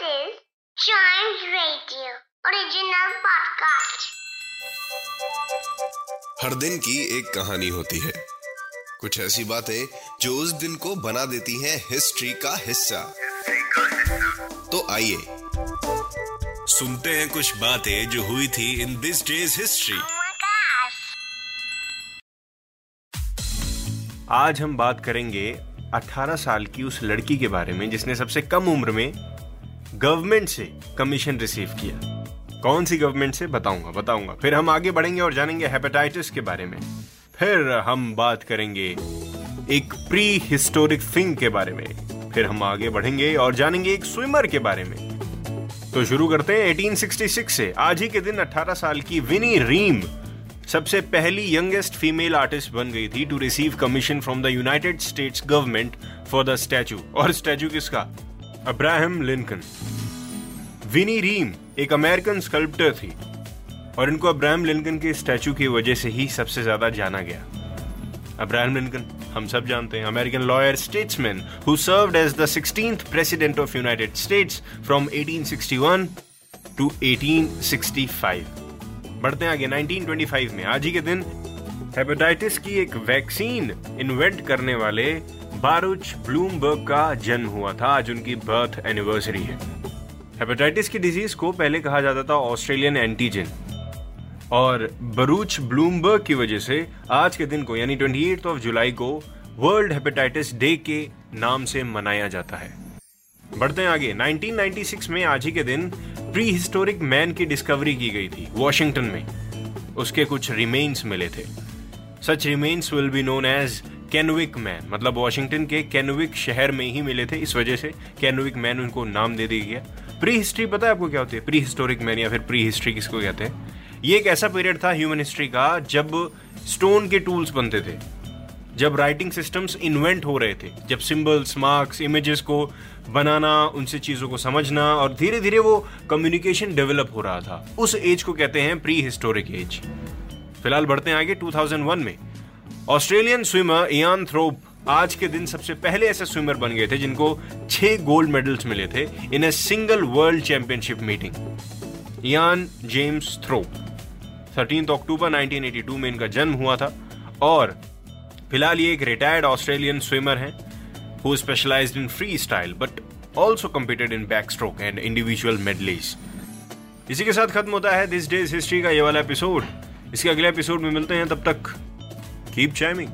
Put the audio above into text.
This is Giant Radio original podcast. हर दिन की एक कहानी होती है कुछ ऐसी बातें जो उस दिन को बना देती हैं हिस्ट्री का हिस्सा तो आइए सुनते हैं कुछ बातें जो हुई थी इन दिस डेज़ हिस्ट्री. आज हम बात करेंगे 18 साल की उस लड़की के बारे में जिसने सबसे कम उम्र में गवर्नमेंट से कमीशन रिसीव किया। कौन सी गवर्नमेंट से? बताऊँगा बताऊँगा। फिर हम आगे बढ़ेंगे और जानेंगे हेपेटाइटिस के बारे में। फिर हम बात करेंगे एक प्री हिस्टोरिक थिंग के बारे में। फिर हम आगे बढ़ेंगे और जानेंगे एक स्विमर के बारे में। तो शुरू करते हैं 1866 से। आज ही के दिन 18 साल की विनी रीम, सबसे पहली यंगेस्ट फीमेल आर्टिस्ट बन गई थी to receive commission from the United States government for the statue और स्टैचू किसका? अब्राहम लिंकन विनी रीम एक अमेरिकन स्कल्प्टर थी, और इनको अब्राहम लिंकन के स्टैचू की वजह से ही सबसे ज़्यादा जाना गया। अब्राहम लिंकन हम सब जानते हैं American lawyer statesman who served as the 16th president of United States from 1861 to 1865 बढ़ते हैं आगे 1925 में। आज ही के दिन हेपेटाइटिस की एक वैक्सीन इन्वेंट करने वाले बारुच ब्लूमबर्ग का जन्म हुआ था। आज उनकी बर्थ एनिवर्सरी है। हेपेटाइटिस की डिज़ीज़ को पहले कहा जाता था ऑस्ट्रेलियन एंटीजन और बरूच ब्लूमबर्ग की वजह से आज के दिन को, यानी 28 ऑफ़ जुलाई को वर्ल्ड हेपेटाइटिस डे के नाम से मनाया जाता है। बढ़ते हैं आगे। 1996 में आज ही के दिन प्री हिस्टोरिक मैन की डिस्कवरी की गई थी वॉशिंगटन में। उसके कुछ रिमेन्स मिले थे। सच remains will be known as Kennewick man मतलब वॉशिंगटन के कैनविक शहर में ही मिले थे। इस वजह से कैनविक मैन उनको नाम दे दिया गया। प्री हिस्ट्री पता है आपको क्या होती है? प्री हिस्टोरिक मैन या फिर प्री हिस्ट्री किसको कहते हैं? ये एक ऐसा पीरियड था ह्यूमन हिस्ट्री का, जब स्टोन के टूल्स बनते थे। जब राइटिंग सिस्टम्स इन्वेंट हो रहे थे। जब सिंबल्स मार्क्स इमेजेस को बनाना, उनसे चीज़ों को समझना और धीरे धीरे वो कम्युनिकेशन डेवलप हो रहा था। उस एज को कहते हैं प्री हिस्टोरिक एज फ़िलहाल बढ़ते हैं आगे 2001 में। ऑस्ट्रेलियन स्विमर इयान थ्रोप आज के दिन सबसे पहले ऐसे स्विमर बन गए थे जिनको छह गोल्ड मेडल्स मिले थे in a single world championship meeting Ian James Thorpe 13 अक्टूबर 1982 में इनका जन्म हुआ था और फ़िलहाल ये एक रिटायर्ड ऑस्ट्रेलियन स्विमर हैं who specialized in freestyle but also competed in backstroke and individual medleys. इसी के साथ खत्म होता है दिस डेज़ हिस्ट्री का ये वाला एपिसोड इसके अगले एपिसोड में मिलते हैं, तब तक कीप चाइमिंग